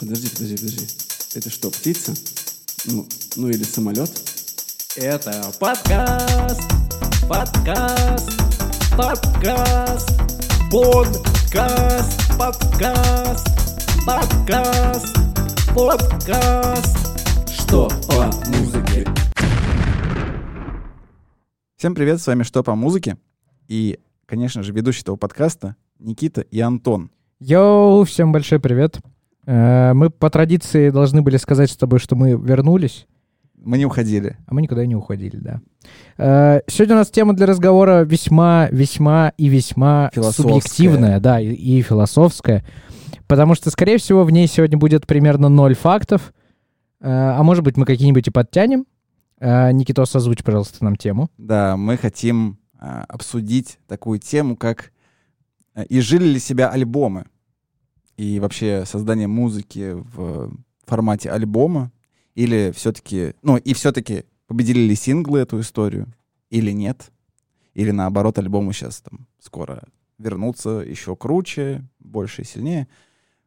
Подожди, подожди, подожди. Это что, птица? Ну, ну или самолет? Это подкаст, подкаст, подкаст, подкаст, подкаст, подкаст, подкаст. Что по музыке? Всем привет, с вами «Что по музыке?» И, конечно же, ведущий этого подкаста Никита и Антон. Йоу, всем большой привет. Э, Мы по традиции должны были сказать с тобой, что мы вернулись, Мы не уходили. а мы никуда не уходили, да. Э, Сегодня у нас тема для разговора весьма, весьма и весьма субъективная, да, и, и философская. Потому что, скорее всего, в ней сегодня будет примерно ноль фактов. Э, А может быть, мы какие-нибудь и подтянем. Никитос, озвучь, пожалуйста, нам тему. Да, мы хотим а, обсудить такую тему, как а, «Изжили ли себя альбомы?» И вообще создание музыки в формате альбома. Или все-таки... Ну, и все-таки победили ли синглы эту историю? Или нет? Или наоборот, альбомы сейчас там скоро вернутся еще круче, больше и сильнее.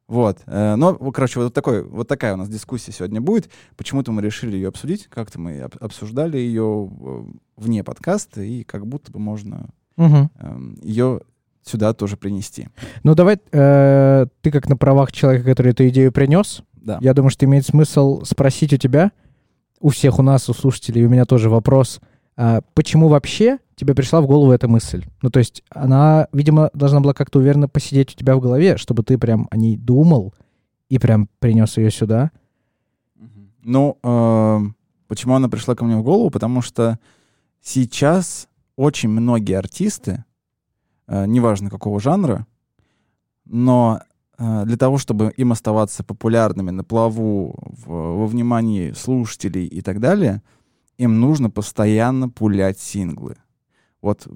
Вот. э, Но, короче, вот, такой, вот такая у нас дискуссия сегодня будет. Почему-то мы решили ее обсудить. Как-то мы об- обсуждали ее э, вне подкаста, и как будто бы можно Мгм. эм, ее сюда тоже принести. Ну, давай, э, ты как на правах человека, который эту идею принес, Да. Я думаю, что имеет смысл спросить у тебя, у всех у нас, у слушателей, у меня тоже вопрос, а почему вообще тебе пришла в голову эта мысль? Ну, то есть она, видимо, должна была как-то уверенно посидеть у тебя в голове, чтобы ты прям о ней думал и прям принес ее сюда. Ну, эм, почему она пришла ко мне в голову? Потому что сейчас очень многие артисты, э, неважно какого жанра, но э, для того, чтобы им оставаться популярными на плаву, в- во внимании слушателей и так далее, им нужно постоянно пулять синглы. Вот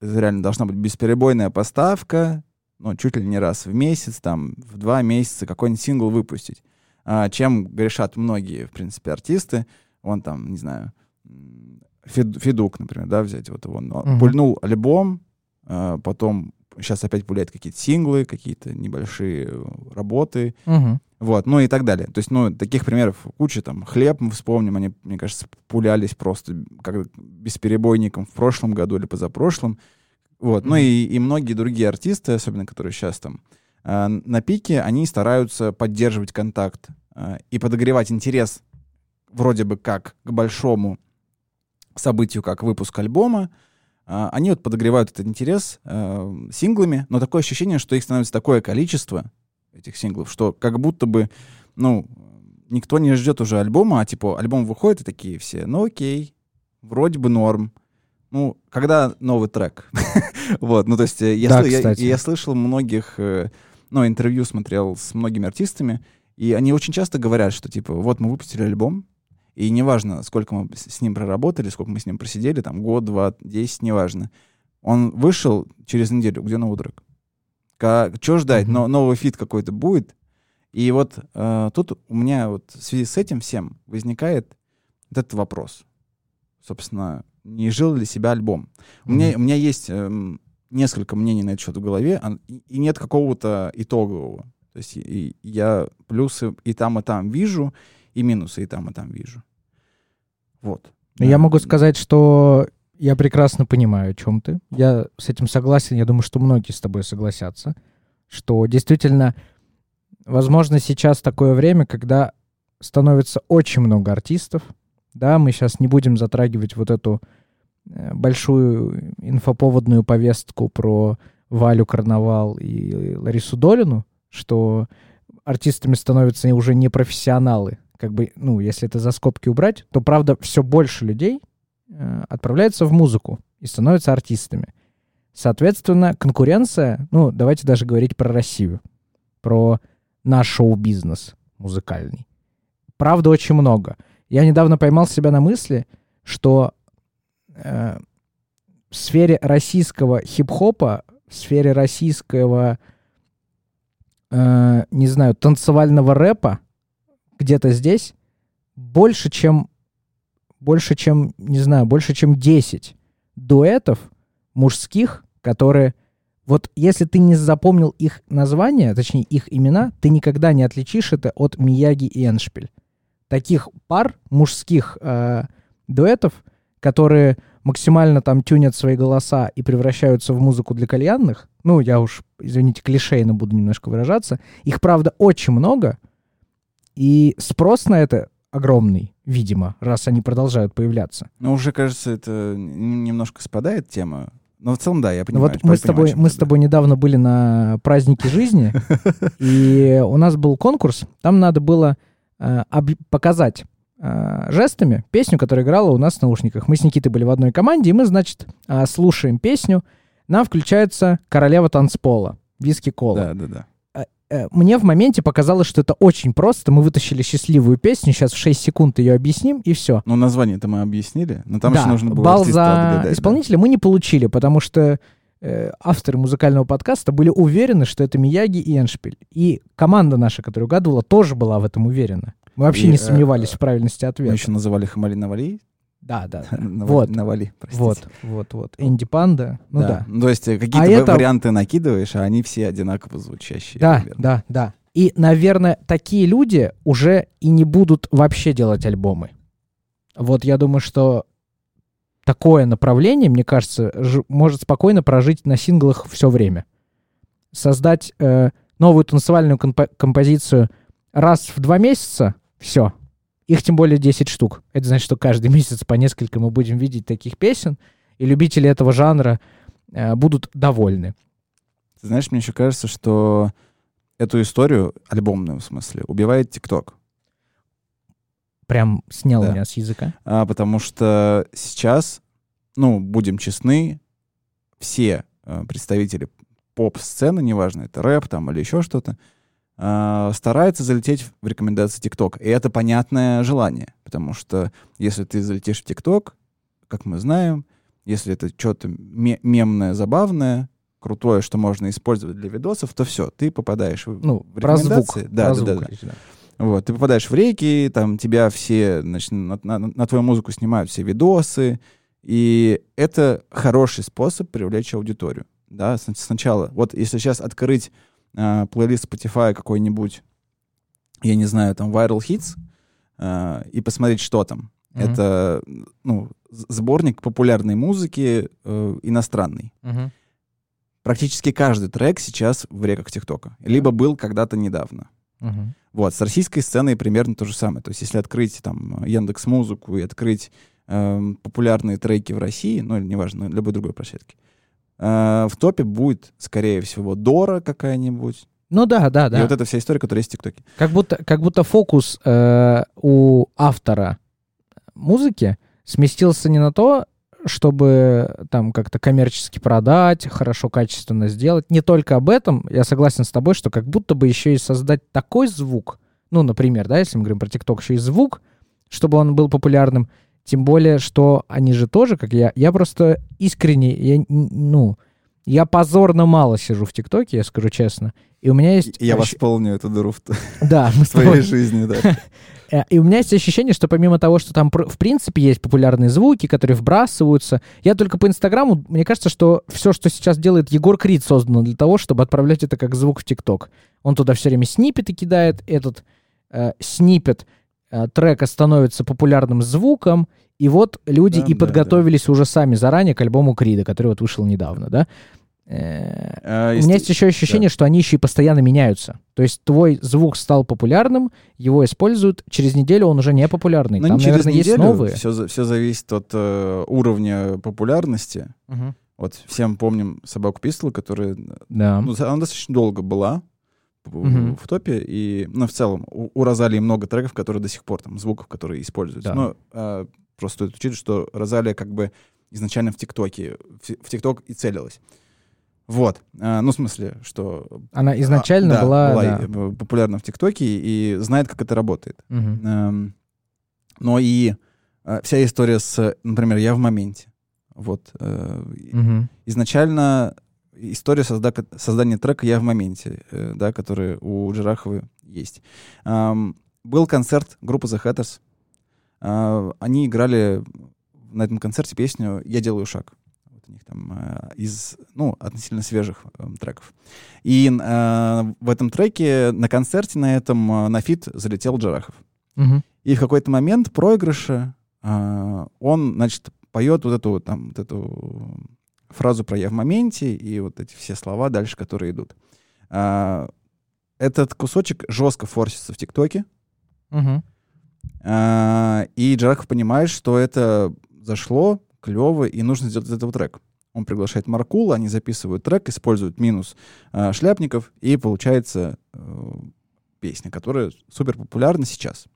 это реально должна быть бесперебойная поставка, ну, чуть ли не раз в месяц, там, в два месяца какой-нибудь сингл выпустить. А, чем грешат многие, в принципе, артисты. Он там, не знаю, Фед- Федук, например, да, взять вот его. Он Мгм. пульнул альбом, потом сейчас опять пуляет какие-то синглы, какие-то небольшие э, работы, Мгм. вот, ну и так далее. То есть, ну, таких примеров куча, там, хлеб мы вспомним, они, мне кажется, пулялись просто как бесперебойником в прошлом году или позапрошлом. Вот, ну Мгм. и, и многие другие артисты, особенно которые сейчас там э, на пике, они стараются поддерживать контакт э, и подогревать интерес вроде бы как к большому событию, как выпуск альбома. А, Они вот подогревают этот интерес э, синглами, но такое ощущение, что их становится такое количество, этих синглов, что как будто бы, ну, никто не ждет уже альбома, а типа альбом выходит и такие все, ну окей, вроде бы норм. Ну, когда новый трек? Вот, ну то есть э, я, Да, сл- я- я слышал многих, э, ну, интервью смотрел с многими артистами, и они очень часто говорят, что типа, вот мы выпустили альбом, и неважно, сколько мы с ним проработали, сколько мы с ним просидели, там, год, два, десять, неважно. Он вышел через неделю, где новый трек? Как, что ждать? Мгм. Но, новый фит какой-то будет. И вот э, тут у меня вот в связи с этим всем возникает вот этот вопрос. Собственно, не изжил ли себя альбом? У, меня, у меня есть эм, несколько мнений на этот счет в голове, а- и, и нет какого-то итогового. То есть и- и я плюсы и там, и там вижу, и минусы и там, и там вижу. Вот. Я Э, могу сказать, что я прекрасно понимаю, о чем ты. Я с этим согласен. Я думаю, что многие с тобой согласятся, что действительно, возможно, сейчас такое время, когда становится очень много артистов. Да, мы сейчас не будем затрагивать вот эту э, большую инфоповодную повестку про Валю Карнавал и Ларису Долину, что артистами становятся уже не профессионалы. Как бы, ну, если это за скобки убрать, то, правда, все больше людей э, отправляются в музыку и становятся артистами. Соответственно, конкуренция, ну, давайте даже говорить про Россию, про наш шоу-бизнес музыкальный. Правда, очень много. Я недавно поймал себя на мысли, что э, в сфере российского хип-хопа, в сфере российского, э, не знаю, танцевального рэпа, где-то здесь, больше, чем, больше, чем, не знаю, больше, чем 10 дуэтов мужских, которые Вот если ты не запомнил их названия, точнее их имена, ты никогда не отличишь это от Мияги и Эншпиль. Таких пар мужских э, дуэтов, которые максимально там тюнят свои голоса и превращаются в музыку для кальянных, ну, я уж, извините, клишейно буду немножко выражаться, их, правда, очень много, и спрос на это огромный, видимо, раз они продолжают появляться. Ну, уже, кажется, это немножко спадает тема. Но в целом, да, я понимаю. вот мы с, тобой, мы с тобой недавно были на празднике жизни, и у нас был конкурс. Там надо было э, показать э, жестами песню, которая играла у нас в наушниках. Мы с Никитой были в одной команде, и мы, значит, э, слушаем песню. Нам включается королева танцпола, виски кола. Да, да, да. Э, Мне в моменте показалось, что это очень просто. Мы вытащили счастливую песню, сейчас в 6 секунд ее объясним, и все. Ну, название-то мы объяснили, но там да, еще нужно было артиста за отгадать, да. исполнителя мы не получили, потому что э, авторы музыкального подкаста были уверены, что это Мияги и Эншпиль. И команда наша, которая угадывала, тоже была в этом уверена. Мы вообще И, не э, сомневались в правильности Мы ответа. еще называли Хамали Навали. Да, да. да. Навали, Вот. Навали, простите. Вот, вот, вот. Энди Панда. Ну да. Ну, то есть э, какие-то А это- варианты накидываешь, а они все одинаково звучащие. Да, примерно. да, да. И, наверное, такие люди уже и не будут вообще делать альбомы. Вот я думаю, что такое направление, мне кажется, может спокойно прожить на синглах все время. Создать э, новую танцевальную компо- композицию раз в два месяца, все. Их тем более 10 штук. Это значит, что каждый месяц по несколько мы будем видеть таких песен, и любители этого жанра э, будут довольны. Ты знаешь, мне еще кажется, что эту историю, альбомную в смысле, убивает ТикТок. Прям снял Да. меня с языка. А, потому что сейчас, ну, будем честны, все э, представители поп-сцены, неважно, это рэп там или еще что-то, а, стараются залететь в рекомендации ТикТок. И это понятное желание, потому что если ты залетишь в ТикТок, как мы знаем, если это что-то ме- мемное, забавное, крутое, что можно использовать для видосов, то все, ты попадаешь в, Ну, в про звук. рекомендации. Да, про да, звук да. да. Вот, ты попадаешь в рейки, там тебя все, значит, на, на- на твою музыку снимают все видосы, и это хороший способ привлечь аудиторию. Да, Сна- сначала, вот если сейчас открыть а, плейлист Spotify какой-нибудь, я не знаю, там Viral Hits, а, и посмотреть, что там. Мгм. Это, ну, сборник популярной музыки э, иностранной. Мгм. Практически каждый трек сейчас в реках ТикТока. Либо был когда-то недавно. Мгм. Вот, с российской сценой примерно то же самое. То есть, если открыть там Яндекс Музыку и открыть эм, популярные треки в России, ну или неважно, на любой другой площадке, э, в топе будет, скорее всего, Дора какая-нибудь. Ну да, да, И да. вот эта вся история, которая есть в ТикТоке. Как будто, как будто фокус э, у автора музыки сместился не на то, чтобы там как-то коммерчески продать, хорошо, качественно сделать. Не только об этом. Я согласен с тобой, что как будто бы еще и создать такой звук, ну, например, да, если мы говорим про ТикТок, еще и звук, чтобы он был популярным. Тем более, что они же тоже, как я, я просто искренне, я, ну, я позорно мало сижу в ТикТоке, я скажу честно. И у меня есть... Я восполню эту дыру в, Да, в твоей жизни, да. Э, И у меня есть ощущение, что помимо того, что там в принципе есть популярные звуки, которые вбрасываются, я только по Инстаграму, мне кажется, что все, что сейчас делает Егор Крид, создано для того, чтобы отправлять это как звук в ТикТок. Он туда все время снипеты кидает, этот э, снипет трека становится популярным звуком, и вот люди Да, и да, подготовились уже сами заранее к альбому Крида, который вот вышел недавно, да? Э, А, у меня есть еще ощущение, что они еще и постоянно меняются. То есть твой звук стал популярным, его используют, через неделю он уже не популярный. Ну, Там, не через наверное, есть неделю, новые. Все, все зависит от э, уровня популярности. Мгм. Вот всем помним собаку Пистол, которая Да. Ну, она достаточно долго была в, Мгм. в топе, и, ну, в целом, у, у Розалии много треков, которые до сих пор, там, звуков, которые используются. Да. Но а, просто стоит учитывать, что Розалия как бы изначально в ТикТоке, в ТикТок и целилась. Вот. А, ну, в смысле, что... Она изначально а, да, была... была да. э, популярна в ТикТоке и знает, как это работает. Мгм. Эм, но и а, вся история с, например, «Я в моменте». Вот. э, Мгм. изначально история созда- создания трека «Я в моменте», э, да, который у Джираховой есть. Ам, был концерт группы The Hatters. А, они играли на этом концерте песню «Я делаю шаг». у них там э, из, ну, относительно свежих э, треков. И э, в этом треке на концерте на этом э, на фит залетел Джарахов. Мгм. И в какой-то момент проигрыша э, он, значит, поет вот эту вот там вот эту фразу про «я в моменте» и вот эти все слова дальше, которые идут. А, этот кусочек жестко форсится в ТикТоке, Мгм. а, и Джарахов понимает, что это зашло, клево, и нужно сделать из этого трек. Он приглашает Маркула, они записывают трек, используют минус а, шляпников, и получается э, песня, которая супер популярна сейчас.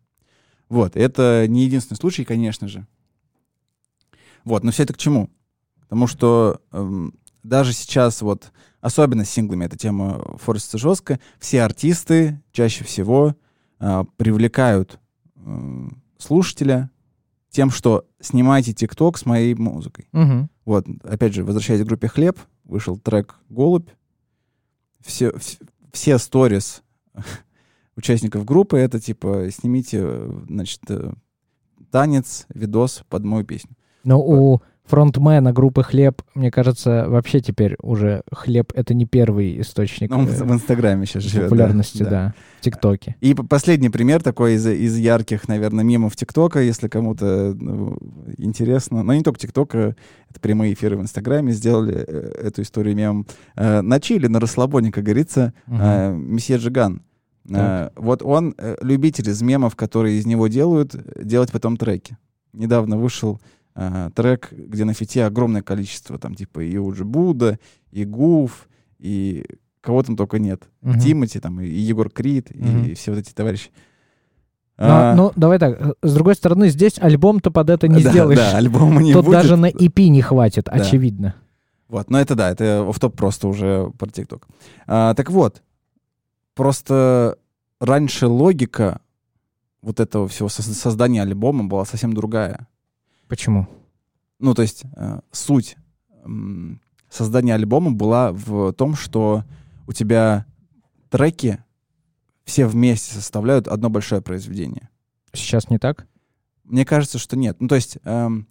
Вот, это не единственный случай, конечно же. Вот, но все это к чему? Потому что эм, даже сейчас вот, особенно с синглами эта тема форсится жестко, все артисты чаще всего а, привлекают э, слушателя тем, что снимайте ТикТок с моей музыкой. Мгм. Вот, опять же, возвращаясь к группе «Хлеб», вышел трек «Голубь». Все, вс- все сторис участников группы — это типа снимите, э, значит, э, танец, видос под мою песню. Но у фронтмена группы «Хлеб», мне кажется, вообще теперь уже «Хлеб» — это не первый источник Ну, он э, в Инстаграме сейчас живет. да, популярности, да. да, в ТикТоке. И последний пример такой из, из ярких, наверное, мемов ТикТока, если кому-то ну, интересно. Но не только ТикТока, это прямые эфиры в Инстаграме сделали э, эту историю мемом. Э, на чили, на расслабоне, как говорится, э, месье Джиган. Э, вот он любитель из мемов, которые из него делают, делать потом треки. Недавно вышел э, трек, где на фите огромное количество, там типа и Уджи Буда, и Гуф, и кого там только нет. Мгм. Тимати, там, и Егор Крид, и, Мгм. все вот эти товарищи. Но, А, ну, давай так, э, с другой стороны, здесь альбом-то под это не да, сделаешь. Да, альбома не Тут будет. даже на EP не хватит, Да. очевидно. Вот, но это да, это офф-топ просто уже про ТикТок. А, так вот, просто раньше логика вот этого всего со- создания альбома была совсем другая. Почему? Ну, то есть э, суть м, создания альбома была в том, что у тебя треки все вместе составляют одно большое произведение. Сейчас не так? Мне кажется, что нет. Ну, то есть эм,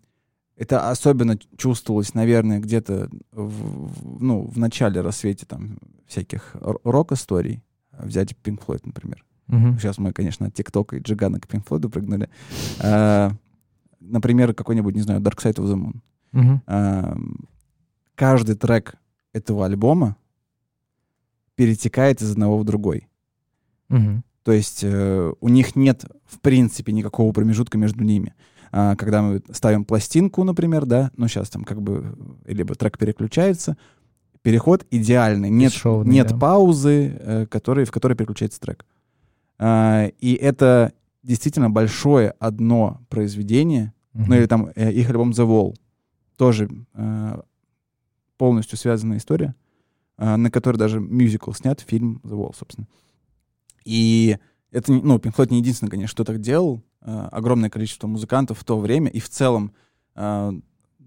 это особенно чувствовалось, наверное, где-то в, ну, в начале рассвете там всяких рок-историй. Взять Pink Floyd, например. Мгм. Сейчас мы, конечно, от ТикТока и Джигана к Pink Floyd прыгнули. Э, например, какой-нибудь, не знаю, Dark Side of the Moon. Мгм. Эм, каждый трек этого альбома перетекает из одного в другой. Мгм. То есть э, у них нет, в принципе, никакого промежутка между ними. А, когда мы ставим пластинку, например, да, ну сейчас там как бы либо трек переключается, переход идеальный, нет, Бесшовный, нет да. паузы, э, который, в которой переключается трек. А, и это действительно большое одно произведение, ну Мгм. или там э, их альбом The Wall, тоже э, полностью связанная история, э, на которой даже мюзикл снят, фильм The Wall, собственно. И это, не- ну, Pink Floyd не единственный, конечно, кто так делал. Э, огромное количество музыкантов в то время, и в целом э,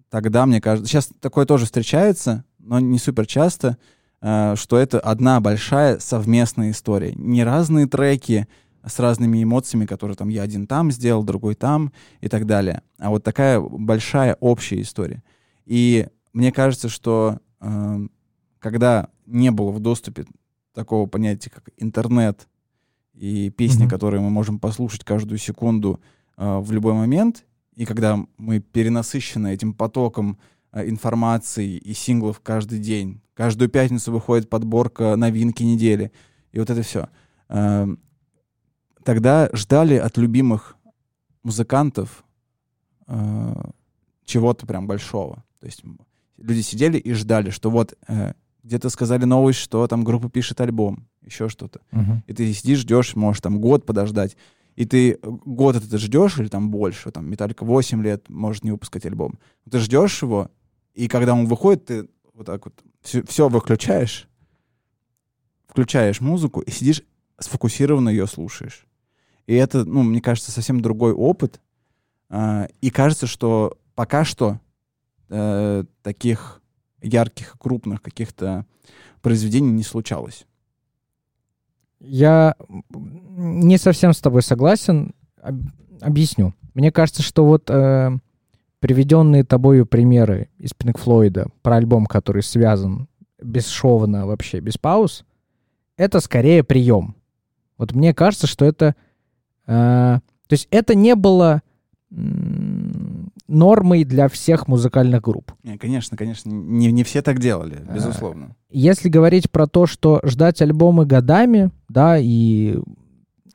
тогда, мне кажется, сейчас такое тоже встречается, но не супер часто, э, что это одна большая совместная история. Не разные треки с разными эмоциями, которые там я один там сделал, другой там и так далее, а вот такая большая общая история. И мне кажется, что э, когда не было в доступе такого понятия, как интернет и песни, Мгм. которые мы можем послушать каждую секунду э, в любой момент, и когда мы перенасыщены этим потоком э, информации и синглов каждый день, каждую пятницу выходит подборка новинки недели, и вот это все. Тогда ждали от любимых музыкантов э, чего-то прям большого. То есть люди сидели и ждали, что вот э, где-то сказали новость, что там группа пишет альбом, еще что-то. Мгм. И ты сидишь, ждешь, можешь там год подождать. И ты год это ждешь или там больше, там Металлика 8 лет может не выпускать альбом. Ты ждешь его, и когда он выходит, ты вот так вот все, выключаешь, включаешь музыку и сидишь сфокусированно ее слушаешь. И это, ну, мне кажется, совсем другой опыт. А, И кажется, что пока что э, таких ярких, крупных каких-то произведений не случалось. Я не совсем с тобой согласен. Об- Объясню. Мне кажется, что вот э, приведенные тобою примеры из Пинк Флойда про альбом, который связан бесшовно вообще, без пауз, это скорее прием. Вот мне кажется, что это... Э, то есть это не было нормой для всех музыкальных групп. Не, конечно, конечно, не, не все так делали, А, безусловно. Если говорить про то, что ждать альбомы годами, да, и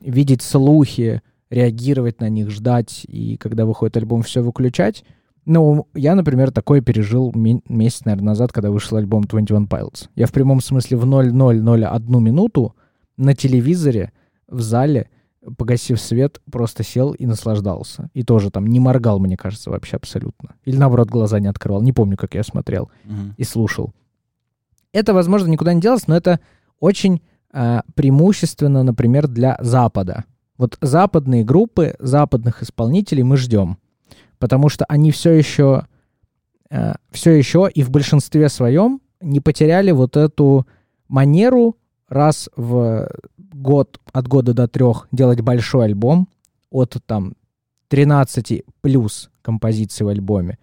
видеть слухи, реагировать на них, ждать, и когда выходит альбом, все выключать, ну, я, например, такое пережил ме- месяц, наверное, назад, когда вышел альбом 21 Pilots. Я в прямом смысле в 0001 минуту на телевизоре в зале, погасив свет, просто сел и наслаждался. И тоже там не моргал, мне кажется, вообще абсолютно. Или наоборот, глаза не открывал. Не помню, как я смотрел Мгм. и слушал. Это, возможно, никуда не делось, но это очень а, преимущественно, например, для Запада. Вот западные группы, западных исполнителей мы ждем, потому что они все еще, все еще и в большинстве своем не потеряли вот эту манеру раз в год, от года до трех делать большой альбом от там 13 плюс композиций в альбоме.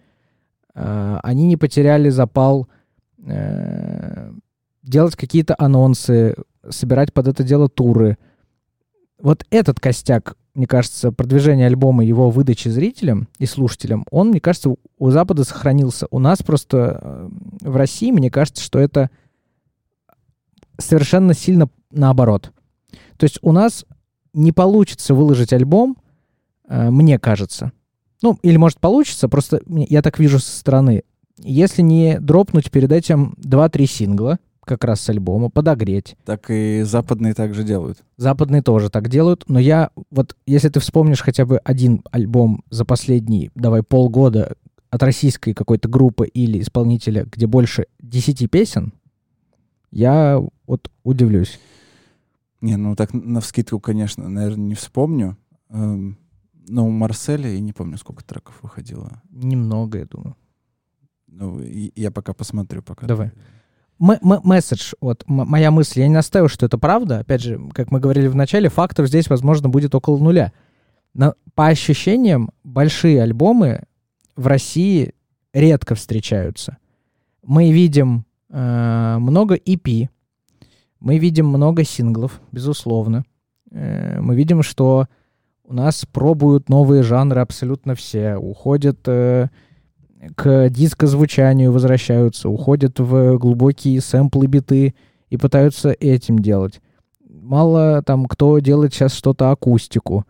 А, Они не потеряли запал э, делать какие-то анонсы, собирать под это дело туры. Вот этот костяк, мне кажется, продвижения альбома, его выдачи зрителям и слушателям, он, мне кажется, у Запада сохранился. У нас просто э, в России, мне кажется, что это совершенно сильно наоборот. То есть у нас не получится выложить альбом, э, мне кажется. Ну, или может получится, просто я так вижу со стороны. Если не дропнуть перед этим 2-3 сингла, как раз с альбома, подогреть. Так и западные также делают. Западные тоже так делают, но я вот, если ты вспомнишь хотя бы один альбом за последние, давай, полгода от российской какой-то группы или исполнителя, где больше 10 песен, я вот удивлюсь. Не, ну так на вскидку, конечно, наверное, не вспомню. Эм, Но у Марселя я не помню, сколько треков выходило. Немного, я думаю. Ну, я пока посмотрю, пока. Давай. М- м- месседж, вот м- моя мысль, я не настаиваю, что это правда. Опять же, как мы говорили в начале, фактор здесь, возможно, будет около нуля. Но по ощущениям, большие альбомы в России редко встречаются. Мы видим э, много EP, мы видим много синглов, безусловно. Э, мы видим, что у нас пробуют новые жанры абсолютно все, уходят э, к дискозвучанию возвращаются, уходят в глубокие сэмплы биты и пытаются этим делать. Мало там кто делает сейчас что-то акустику.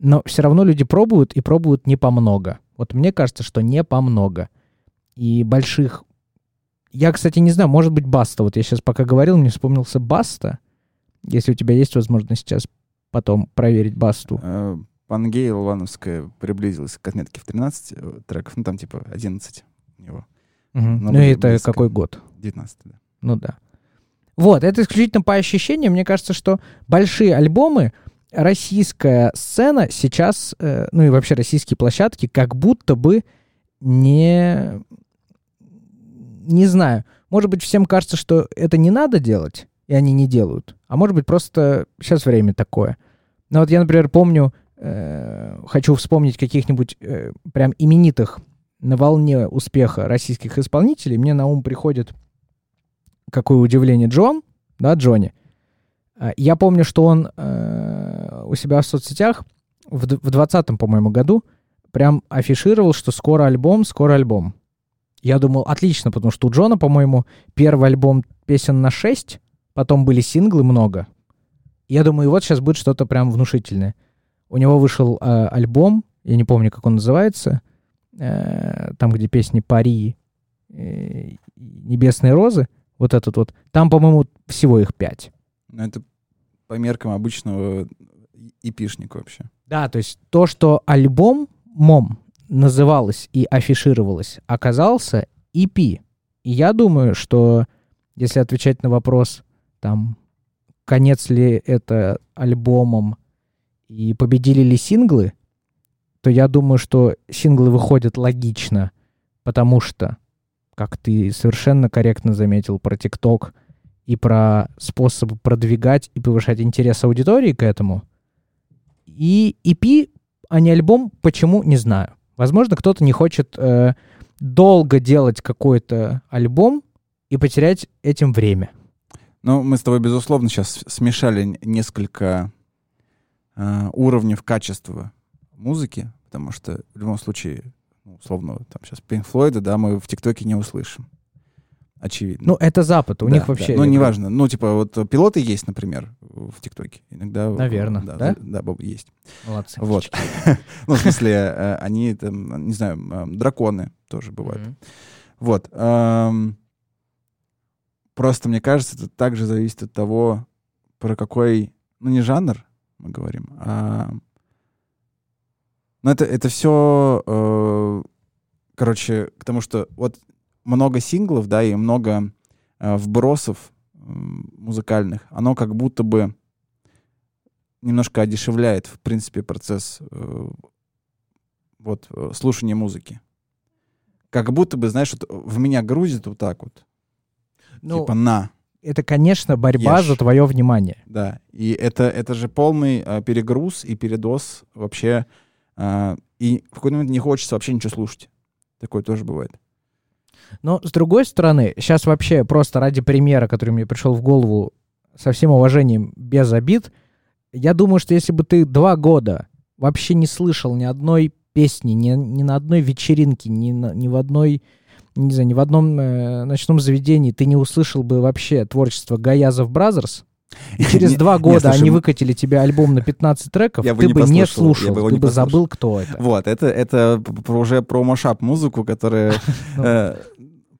Но все равно люди пробуют и пробуют не по много. Вот мне кажется, что не по много. И больших... Я, кстати, не знаю, может быть, Баста. Вот я сейчас пока говорил, мне вспомнился Баста. Если у тебя есть возможность сейчас потом проверить Басту. Э, Пангея Лвановская приблизилась к отметке в 13 э, треков. Ну, там типа 11 у него. Мгм. Ну, Ну, и это близко. какой год? 19, да. Ну да. Вот, это исключительно по ощущениям. Мне кажется, что большие альбомы, российская сцена сейчас, э, ну и вообще российские площадки, как будто бы не... Не знаю. Может быть, всем кажется, что это не надо делать, и они не делают. А может быть, просто сейчас время такое. Ну вот я, например, помню, э, хочу вспомнить каких-нибудь э, прям именитых на волне успеха российских исполнителей. Мне на ум приходит какое удивление Джон, да, Джонни. А, Я помню, что он э, у себя в соцсетях в в 20 по-моему, году прям афишировал, что скоро альбом, скоро альбом. Я думал, отлично, потому что у Джона, по-моему, первый альбом песен на 6, потом были синглы много. Я думаю, вот сейчас будет что-то прям внушительное. У него вышел э, альбом, я не помню, как он называется, э, там, где песни «Пари», э, «Небесные розы», вот этот вот. Там, по-моему, всего их пять. Ну, это по меркам обычного ипишника вообще. Да, то есть то, что альбомом называлось и афишировалось, оказался EP. И я думаю, что если отвечать на вопрос, там, конец ли это альбомом и победили ли синглы, то я думаю, что синглы выходят логично, потому что, как ты совершенно корректно заметил про ТикТок и про способы продвигать и повышать интерес аудитории к этому, и EP, а не альбом, почему, не знаю. Возможно, кто-то не хочет э, долго делать какой-то альбом и потерять этим время. Ну, мы с тобой, безусловно, сейчас смешали несколько э, уровней качества музыки, потому что в любом случае, ну, условно, там сейчас Pink Floyd, да, мы в ТикТоке не услышим. Очевидно. Ну, это Запад, у Да, них вообще... да. Ну, неважно. Ну, типа, вот пилоты есть, например, в ТикТоке. Иногда... Наверно, да? да? Да, есть. Молодцы. Вот. Ну, в смысле, э, они там, не знаю, э, драконы тоже бывают. Вот. Просто, мне кажется, это также зависит от того, про какой, ну, не жанр мы говорим, а... Ну, это, это все, короче, к тому, что вот много синглов, да, и много э, вбросов м, музыкальных, оно как будто бы немножко одешевляет, в принципе, процесс э, вот э, слушания музыки. Как будто бы, знаешь, вот в меня грузит вот так вот. Ну, типа на, это, конечно, борьба ешь. за твое внимание. да. И это, это же полный э, перегруз и передоз вообще. э, и в какой-то момент не хочется вообще ничего слушать. Такое тоже бывает. Но, с другой стороны, сейчас вообще просто ради примера, который мне пришел в голову, со всем уважением, без обид, я думаю, что если бы ты два года вообще не слышал ни одной песни, ни, ни на одной вечеринке, ни, на- ни в одной, не знаю, ни в одном э, ночном заведении ты не услышал бы вообще творчество Гаязов Бразерс, и через Не- два не, года слушай, они выкатили тебе альбом на 15 треков, Я бы ты не бы не послушал, я слушал, бы ты не бы забыл, кто это. Вот, это, это уже про машап музыку, которая Ну. э,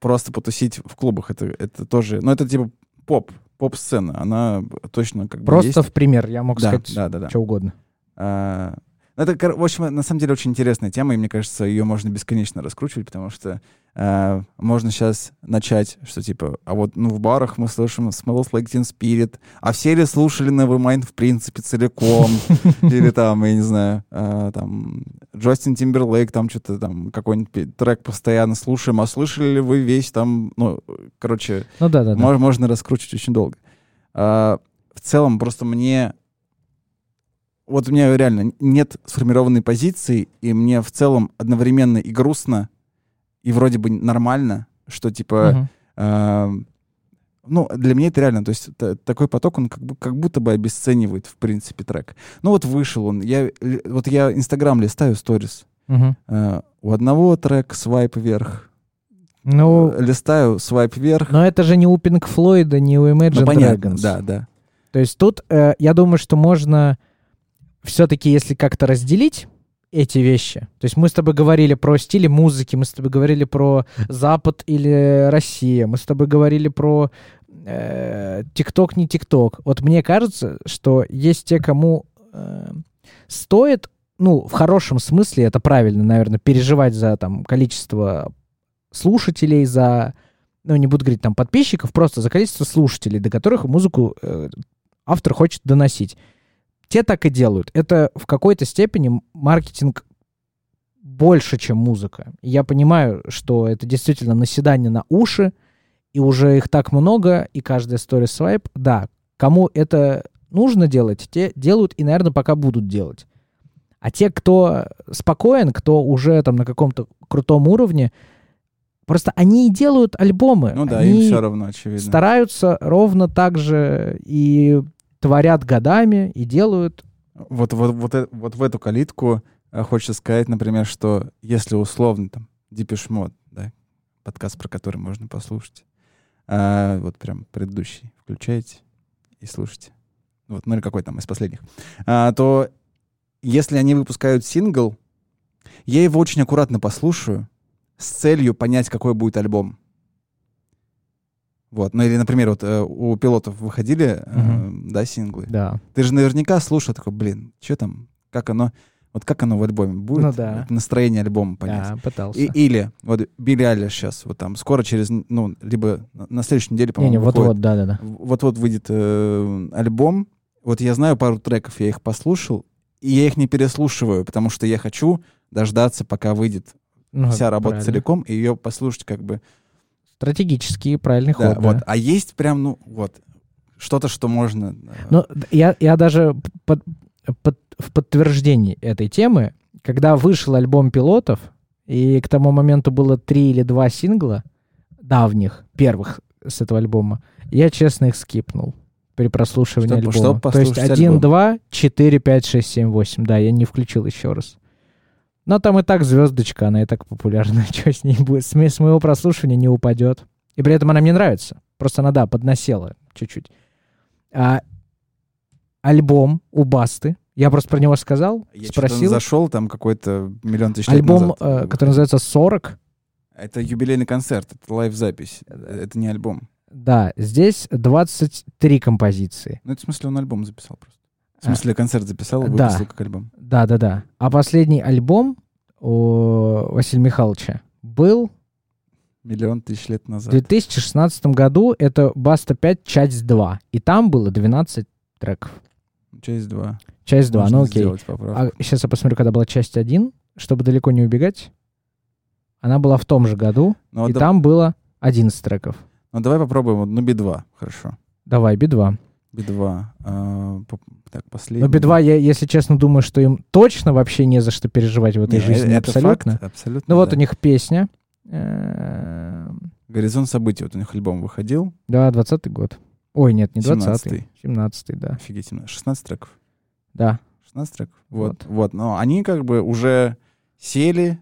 просто потусить в клубах. Это, это тоже, ну это типа поп, поп-сцена. Она точно как бы Просто в пример, я мог Да, сказать да, да, да. что угодно. А, это, кор- в общем, на самом деле очень интересная тема, и мне кажется, ее можно бесконечно раскручивать, потому что а, можно сейчас начать, что типа, а вот ну, в барах мы слышим Smells Like Teen Spirit, а все ли слушали Nevermind в принципе целиком, или там, я не знаю, а, там, Джастин Тимберлейк, там что-то там, какой-нибудь трек постоянно слушаем, а слышали ли вы весь там, ну, короче, Ну да, да, да. Мож- можно раскручивать очень долго. А, в целом, просто мне... Вот у меня реально нет сформированной позиции, и мне в целом одновременно и грустно, и вроде бы нормально, что типа... А, ну, для меня это реально, то есть та- такой поток, он как, бы, как будто бы обесценивает, в принципе, трек. Ну вот вышел он, я, вот я Инстаграм листаю, сторис. Мгм. А, у одного трек свайп вверх, Ну, э, листаю свайп вверх. но это же не у Pink Floyd, не у Imagine Ну, понятно, Dragons. да, да. То есть тут, э, я думаю, что можно все-таки, если как-то разделить эти вещи. То есть мы с тобой говорили про стили музыки, мы с тобой говорили про Запад или Россия, мы с тобой говорили про э, ТикТок, не ТикТок. Вот мне кажется, что есть те, кому э, стоит, ну, в хорошем смысле, это правильно, наверное, переживать за там количество слушателей, за, ну, не буду говорить там подписчиков, просто за количество слушателей, до которых музыку э, автор хочет доносить. Те так и делают. Это в какой-то степени маркетинг больше, чем музыка. Я понимаю, что это действительно наседание на уши, и уже их так много, и каждая story свайп. Да, кому это нужно делать, те делают и, наверное, пока будут делать. А те, кто спокоен, кто уже там на каком-то крутом уровне, просто они и делают альбомы. Ну да, они им все равно, очевидно. стараются ровно так же и творят годами, и делают. Вот, вот, вот, э- вот в эту калитку э, хочется сказать, например, что если условно там Mode, да, подкаст, про который можно послушать, а, вот прям предыдущий включаете и слушайте, вот, ну или какой там из последних, а, то если они выпускают сингл, я его очень аккуратно послушаю с целью понять, какой будет альбом. Вот, ну или, например, вот э, у пилотов выходили, э, да, синглы. Да. Ты же наверняка слушал такой, блин, что там, как оно, вот как оно в альбоме будет, Ну да. вот настроение альбома понять. Да, пытался. И- или вот Билли Айлиш сейчас, вот там скоро через, ну, либо на- следующей неделе, по-моему, Не-не, выходит. вот-вот, да-да-да. Вот-вот выйдет э, альбом. Вот я знаю пару треков, я их послушал, и я их не переслушиваю, потому что я хочу дождаться, пока выйдет Ну, вся работа правильно. целиком, и ее послушать как бы. Стратегический правильный Да, ход. вот. да. А есть прям, ну, вот, что-то, что можно... Ну, я, я даже под- под- в подтверждении этой темы, когда вышел альбом пилотов, и к тому моменту было три или два сингла давних, первых с этого альбома, я честно их скипнул при прослушивании Чтоб- альбома. чтоб То есть послушать 1, альбом. 2, 4, 5, 6, 7, 8. Да, я не включил еще раз. Но там и так звездочка, она и так популярна. Что с ней будет? С, с моего прослушивания не упадет. И при этом она мне нравится. Просто она, да, подносела чуть-чуть. А, альбом у Басты. Я просто про него сказал, Я спросил. зашел, там какой-то миллион тысяч лет Альбом, назад. э, который называется «40». Это юбилейный концерт, это лайв-запись. Это не альбом. Да, здесь 23 композиции. Ну, это в смысле он альбом записал просто. В смысле концерт записал и Да. выпустил как альбом. Да, да, да. А последний альбом у Василия Михайловича был Миллион тысяч лет в назад. 2016 году. Это «Баста 5. Часть 2». И там было 12 треков. Часть 2. Часть 2, ну окей. А... Сейчас я посмотрю, когда была часть 1, чтобы далеко не убегать. Она была в том же году, Ну, а и да- там было 11 треков. ну, давай попробуем. Ну, Би-2. Хорошо. Давай, Би-2. Би-2. а, так, последний. Но Би-2, я, если честно, думаю, что им точно вообще не за что переживать в этой Не, жизни. это абсолютно. факт, абсолютно. Ну вот да. у них песня. Э, Горизонт событий. Вот у них альбом выходил. Да, 20 год. Ой, нет, не 20 17-й. 17 да. Офигеть, 17. 16 треков. Да. 16 треков. Вот, Вот. вот. Но они как бы уже сели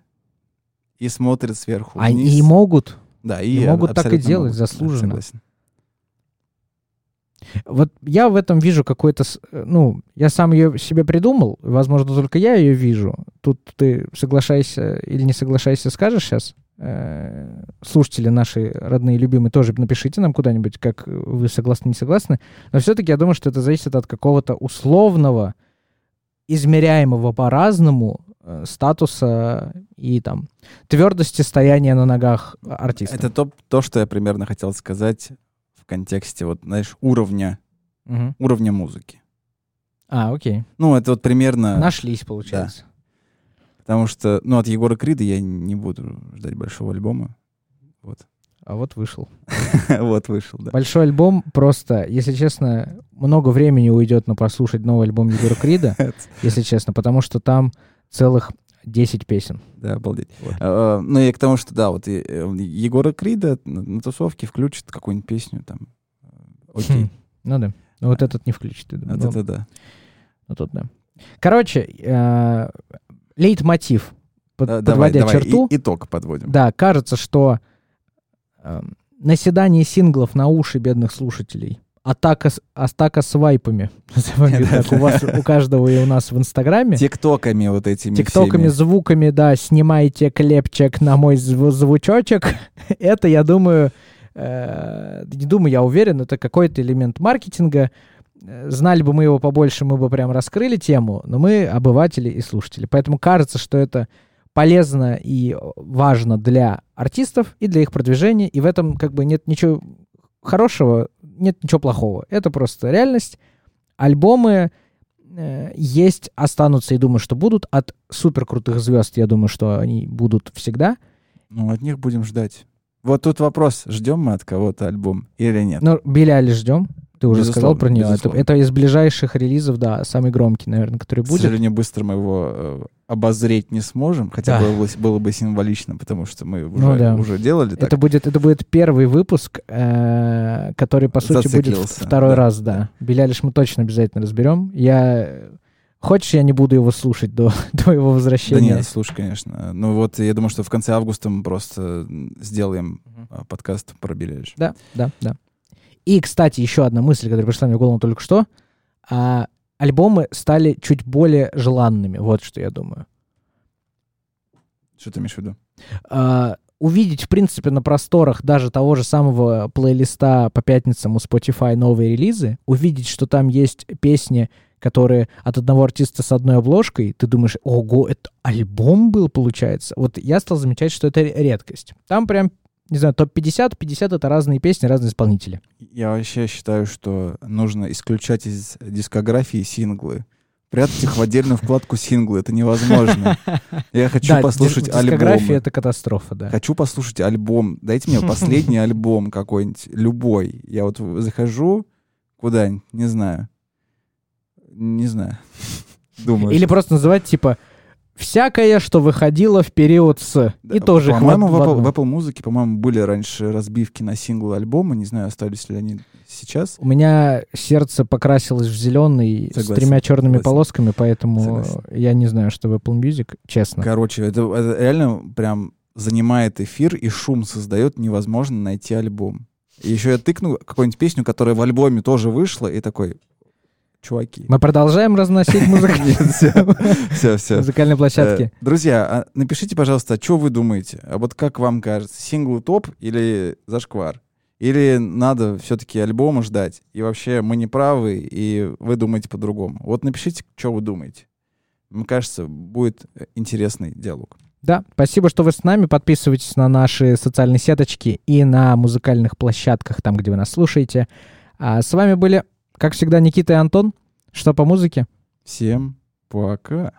и смотрят сверху Они вниз. и могут. да, и и могут так и делать, могут. Да, заслуженно. согласен. Вот я в этом вижу какой-то... э, Ну, я сам ее себе придумал, возможно, только я ее вижу. Тут ты соглашайся или не соглашайся, скажешь сейчас. Слушатели наши родные, любимые, тоже напишите нам куда-нибудь, как вы согласны, не согласны. Но все-таки я думаю, что это зависит от какого-то условного, измеряемого по-разному э, статуса и там твердости стояния на ногах артиста. Это то, то, что я примерно хотел сказать в контексте, вот, знаешь, уровня, Мгм. уровня музыки. А, окей. Ну, это вот примерно... Нашлись, получается. Потому что, ну, от Егора Крида я не буду ждать большого альбома. Вот. А вот вышел. Вот вышел, да. Большой альбом просто, если честно, много времени уйдет на прослушать новый альбом Егора Крида, если честно, потому что там целых 10 песен. Да, обалдеть. Вот. А, Ну, и к тому, что, да, вот э, Егора Крида на, тусовке включит какую-нибудь песню там. э, Окей. Хм, Ну да. Ну вот этот не включит. я думаю. Вот Ну, это да. ну тут да. Короче, э, лейтмотив, под- давай, подводя давай, черту, и- итог подводим. да, кажется, что э, наседание синглов на уши бедных слушателей, атака, с- атака свайпами, так, у вас, у каждого и у нас в Инстаграме, Тиктоками вот этими тиктоками, всеми. звуками, да, снимайте клепчик на мой зв- звучочек. это, я думаю, э, не думаю, я уверен, это какой-то элемент маркетинга. Э, Знали бы мы его побольше, мы бы прям раскрыли тему, но мы обыватели и слушатели. Поэтому кажется, что это полезно и важно для артистов и для их продвижения, и в этом как бы нет ничего хорошего, нет ничего плохого. Это просто реальность. Альбомы э, есть, останутся и думаю, что будут. От супер крутых звезд, я думаю, что они будут всегда. Ну, от них будем ждать. Вот тут вопрос, ждем мы от кого-то альбом или нет? Но Билли ждем. Ты уже сказал Безусловно, про нее. Это, безусловно. это из ближайших релизов, да, самый громкий, наверное, который К будет. сожалению, быстро мы его э, обозреть не сможем, хотя Да. было, бы- было бы символично, потому что мы уже, Ну да. уже делали так. Это будет, это будет первый выпуск, э, который, по сути, будет второй да, раз, да. Билли Айлиш мы точно обязательно разберем. Я... Хочешь, я не буду его слушать до, до его Да возвращения? нет, слушай, конечно. Ну вот, я думаю, что в конце августа мы просто сделаем а, подкаст про Билли Эйлиш. Да, да, да. И, кстати, еще одна мысль, которая пришла мне в голову только что. А, альбомы стали чуть более желанными. Вот что я думаю. Что ты имеешь в виду? А, увидеть, в принципе, на просторах даже того же самого плейлиста по пятницам у Spotify новые релизы, увидеть, что там есть песни, которые от одного артиста с одной обложкой, ты думаешь, ого, это альбом был, получается? Вот я стал замечать, что это редкость. Там прям, не знаю, топ-50, 50 — это разные песни, разные исполнители. Я вообще считаю, что нужно исключать из дискографии синглы. Прятать их в отдельную вкладку синглы. Это невозможно. Я хочу Да, послушать дис- дискография — альбом. это катастрофа, да. Хочу послушать альбом. Дайте мне последний альбом какой-нибудь, любой. Я вот захожу куда-нибудь, не знаю. Не знаю. Думаю. Или просто называть, типа, всякое, что выходило в период с. Да, И тоже По-моему, в- Apple, в Apple музыке, по-моему, были раньше разбивки на синглы альбома. Не знаю, остались ли они сейчас. У меня сердце покрасилось в зеленый с Согласен, тремя черными согласен. полосками, поэтому Согласен. я не знаю, что в Apple Music, честно. Короче, это, это реально прям занимает эфир и шум создает, невозможно найти альбом. И еще я тыкну какую-нибудь песню, которая в альбоме тоже вышла, и такой, чуваки. Мы продолжаем разносить музыку Все, все. музыкальной площадке. Друзья, а напишите, пожалуйста, что вы думаете? А вот как вам кажется, синглы топ или зашквар? Или надо все-таки альбома ждать? И вообще мы не правы, и вы думаете по-другому. Вот напишите, что вы думаете. Мне кажется, будет э, интересный диалог. Да, спасибо, что вы с нами. Подписывайтесь на наши социальные сеточки и на музыкальных площадках, там, где вы нас слушаете. А с вами были, как всегда, Никита и Антон. Что по музыке? Всем пока.